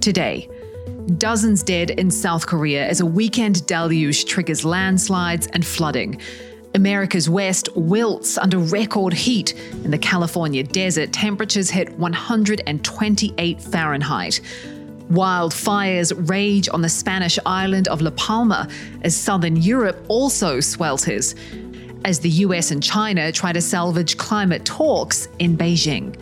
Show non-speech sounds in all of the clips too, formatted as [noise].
today. Dozens dead in South Korea as a weekend deluge triggers landslides and flooding. America's West wilts under record heat. In the California desert, temperatures hit 128 Fahrenheit. Wildfires rage on the Spanish island of La Palma as southern Europe also swelters, as the US and China try to salvage climate talks in Beijing.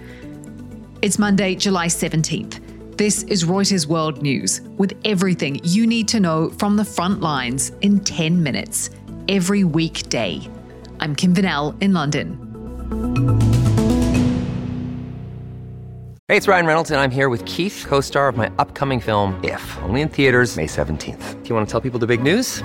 It's Monday, July 17th. This is Reuters World News with everything you need to know from the front lines in 10 minutes every weekday. I'm Kim Vanell in London. Hey, it's Ryan Reynolds, and I'm here with Keith, co star of my upcoming film, If, only in theaters, May 17th. Do you want to tell people the big news?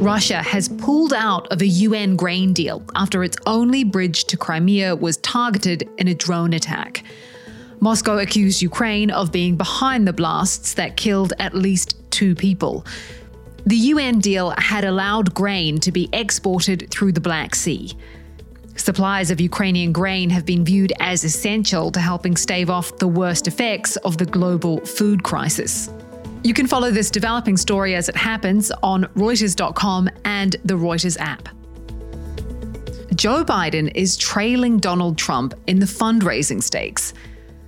Russia has pulled out of a UN grain deal after its only bridge to Crimea was targeted in a drone attack. Moscow accused Ukraine of being behind the blasts that killed at least two people. The UN deal had allowed grain to be exported through the Black Sea. Supplies of Ukrainian grain have been viewed as essential to helping stave off the worst effects of the global food crisis. You can follow this developing story as it happens on Reuters.com and the Reuters app. Joe Biden is trailing Donald Trump in the fundraising stakes.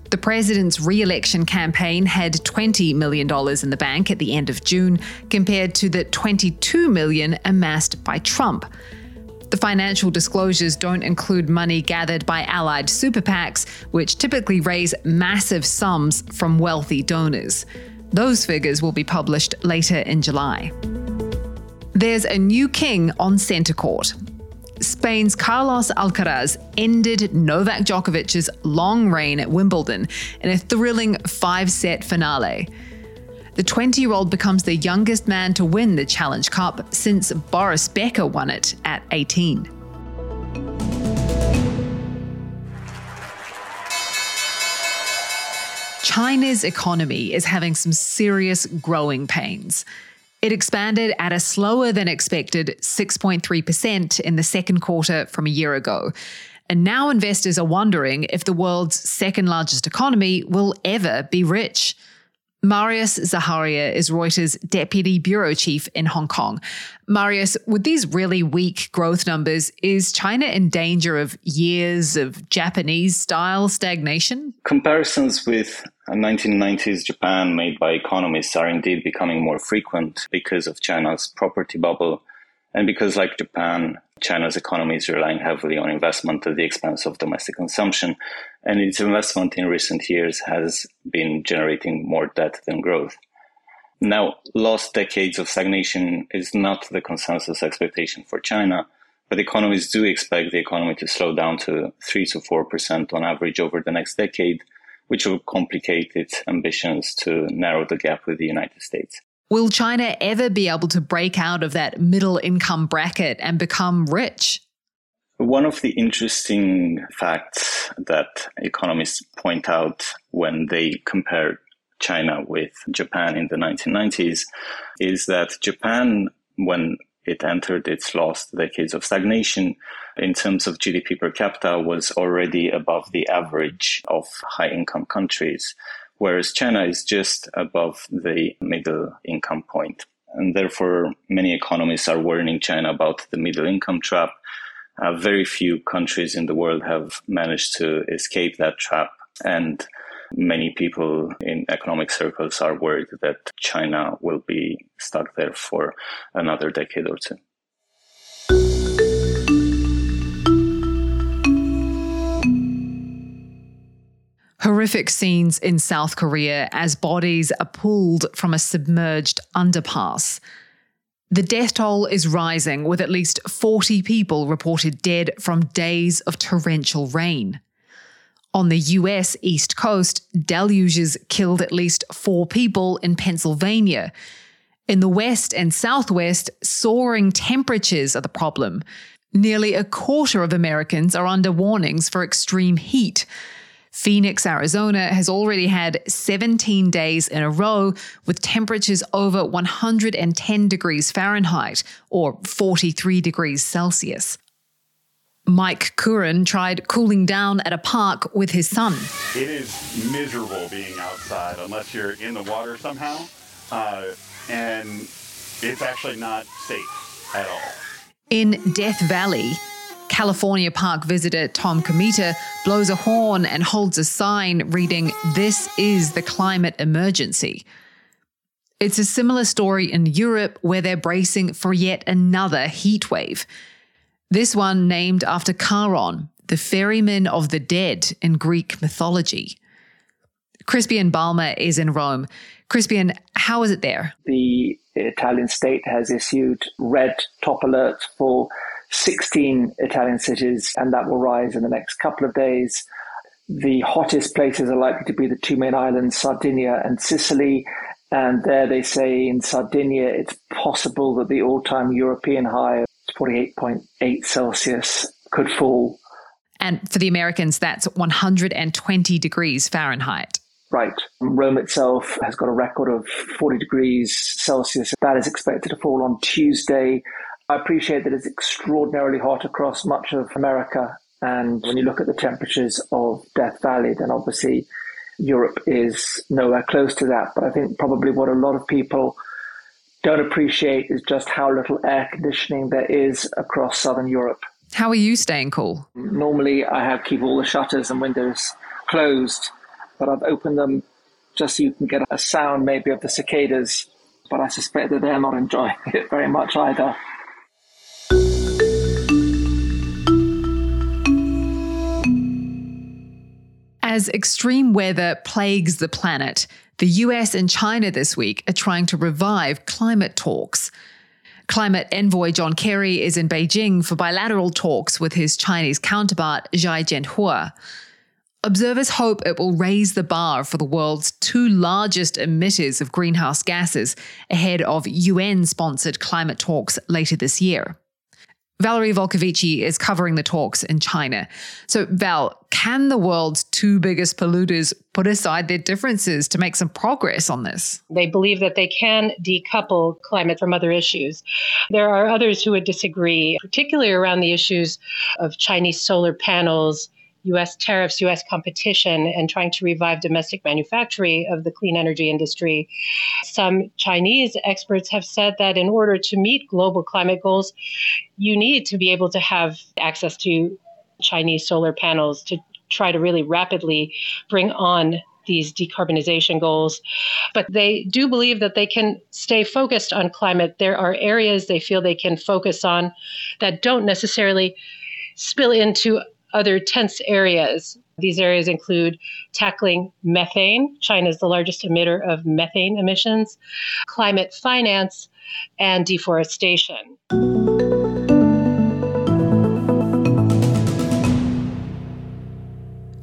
The president's re election campaign had $20 million in the bank at the end of June, compared to the 22 million amassed by Trump. The financial disclosures don't include money gathered by allied super PACs, which typically raise massive sums from wealthy donors. Those figures will be published later in July. There's a new king on centre court. Spain's Carlos Alcaraz ended Novak Djokovic's long reign at Wimbledon in a thrilling five set finale. The 20 year old becomes the youngest man to win the Challenge Cup since Boris Becker won it at 18. China's economy is having some serious growing pains. It expanded at a slower than expected 6.3% in the second quarter from a year ago. And now investors are wondering if the world's second largest economy will ever be rich. Marius Zaharia is Reuters' deputy bureau chief in Hong Kong. Marius, with these really weak growth numbers, is China in danger of years of Japanese style stagnation? Comparisons with 1990s Japan made by economists are indeed becoming more frequent because of China's property bubble and because, like Japan, China's economy is relying heavily on investment at the expense of domestic consumption, and its investment in recent years has been generating more debt than growth. Now, lost decades of stagnation is not the consensus expectation for China, but economists do expect the economy to slow down to 3 to 4% on average over the next decade, which will complicate its ambitions to narrow the gap with the United States. Will China ever be able to break out of that middle income bracket and become rich? One of the interesting facts that economists point out when they compare China with Japan in the 1990s is that Japan, when it entered its last decades of stagnation, in terms of GDP per capita, was already above the average of high income countries whereas China is just above the middle income point. And therefore, many economists are warning China about the middle income trap. Uh, very few countries in the world have managed to escape that trap. And many people in economic circles are worried that China will be stuck there for another decade or two. Horrific scenes in South Korea as bodies are pulled from a submerged underpass. The death toll is rising, with at least 40 people reported dead from days of torrential rain. On the US East Coast, deluges killed at least four people in Pennsylvania. In the west and southwest, soaring temperatures are the problem. Nearly a quarter of Americans are under warnings for extreme heat. Phoenix, Arizona has already had 17 days in a row with temperatures over 110 degrees Fahrenheit or 43 degrees Celsius. Mike Curran tried cooling down at a park with his son. It is miserable being outside unless you're in the water somehow, uh, and it's actually not safe at all. In Death Valley, California park visitor Tom Cometa blows a horn and holds a sign reading, This is the climate emergency. It's a similar story in Europe where they're bracing for yet another heat wave. This one named after Charon, the ferryman of the dead in Greek mythology. Crispian Balmer is in Rome. Crispian, how is it there? The Italian state has issued red top alerts for 16 Italian cities, and that will rise in the next couple of days. The hottest places are likely to be the two main islands, Sardinia and Sicily. And there they say in Sardinia, it's possible that the all time European high of 48.8 Celsius could fall. And for the Americans, that's 120 degrees Fahrenheit. Right. Rome itself has got a record of 40 degrees Celsius. That is expected to fall on Tuesday. I appreciate that it's extraordinarily hot across much of America. And when you look at the temperatures of Death Valley, then obviously Europe is nowhere close to that. But I think probably what a lot of people don't appreciate is just how little air conditioning there is across southern Europe. How are you staying cool? Normally, I have keep all the shutters and windows closed, but I've opened them just so you can get a sound maybe of the cicadas. But I suspect that they're not enjoying [laughs] it very much either. As extreme weather plagues the planet, the US and China this week are trying to revive climate talks. Climate envoy John Kerry is in Beijing for bilateral talks with his Chinese counterpart, Xie Zhenhua. Observers hope it will raise the bar for the world's two largest emitters of greenhouse gases ahead of UN sponsored climate talks later this year. Valerie Volcovici is covering the talks in China. So, Val, can the world's two biggest polluters put aside their differences to make some progress on this? They believe that they can decouple climate from other issues. There are others who would disagree, particularly around the issues of Chinese solar panels US tariffs, US competition, and trying to revive domestic manufacturing of the clean energy industry. Some Chinese experts have said that in order to meet global climate goals, you need to be able to have access to Chinese solar panels to try to really rapidly bring on these decarbonization goals. But they do believe that they can stay focused on climate. There are areas they feel they can focus on that don't necessarily spill into other tense areas. These areas include tackling methane, China is the largest emitter of methane emissions, climate finance, and deforestation.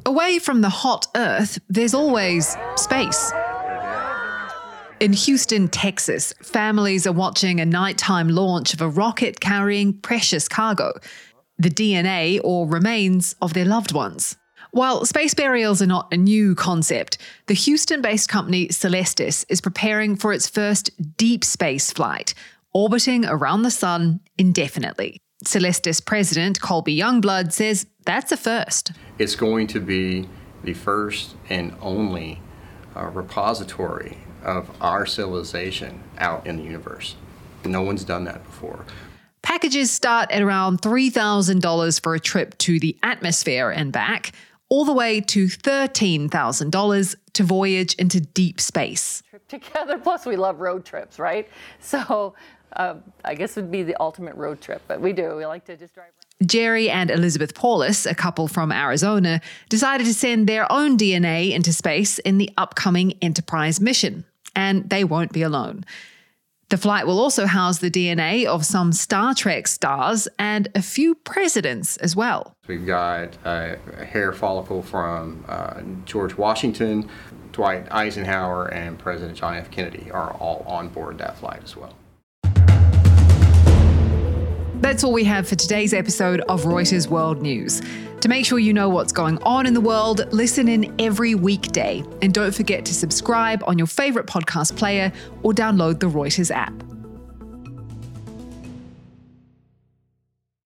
Away from the hot Earth, there's always space. In Houston, Texas, families are watching a nighttime launch of a rocket carrying precious cargo the DNA or remains of their loved ones. While space burials are not a new concept, the Houston based company Celestis is preparing for its first deep space flight, orbiting around the sun indefinitely. Celestis president Colby Youngblood says that's a first. It's going to be the first and only uh, repository of our civilization out in the universe. No one's done that before. Packages start at around $3,000 for a trip to the atmosphere and back, all the way to $13,000 to voyage into deep space. Trip Together, [laughs] plus we love road trips, right? So uh, I guess it would be the ultimate road trip, but we do. We like to just drive. Around. Jerry and Elizabeth Paulus, a couple from Arizona, decided to send their own DNA into space in the upcoming Enterprise mission. And they won't be alone. The flight will also house the DNA of some Star Trek stars and a few presidents as well. We've got a hair follicle from uh, George Washington, Dwight Eisenhower and President John F. Kennedy are all on board that flight as well. That's all we have for today's episode of Reuters World News. To make sure you know what's going on in the world, listen in every weekday. And don't forget to subscribe on your favorite podcast player or download the Reuters app.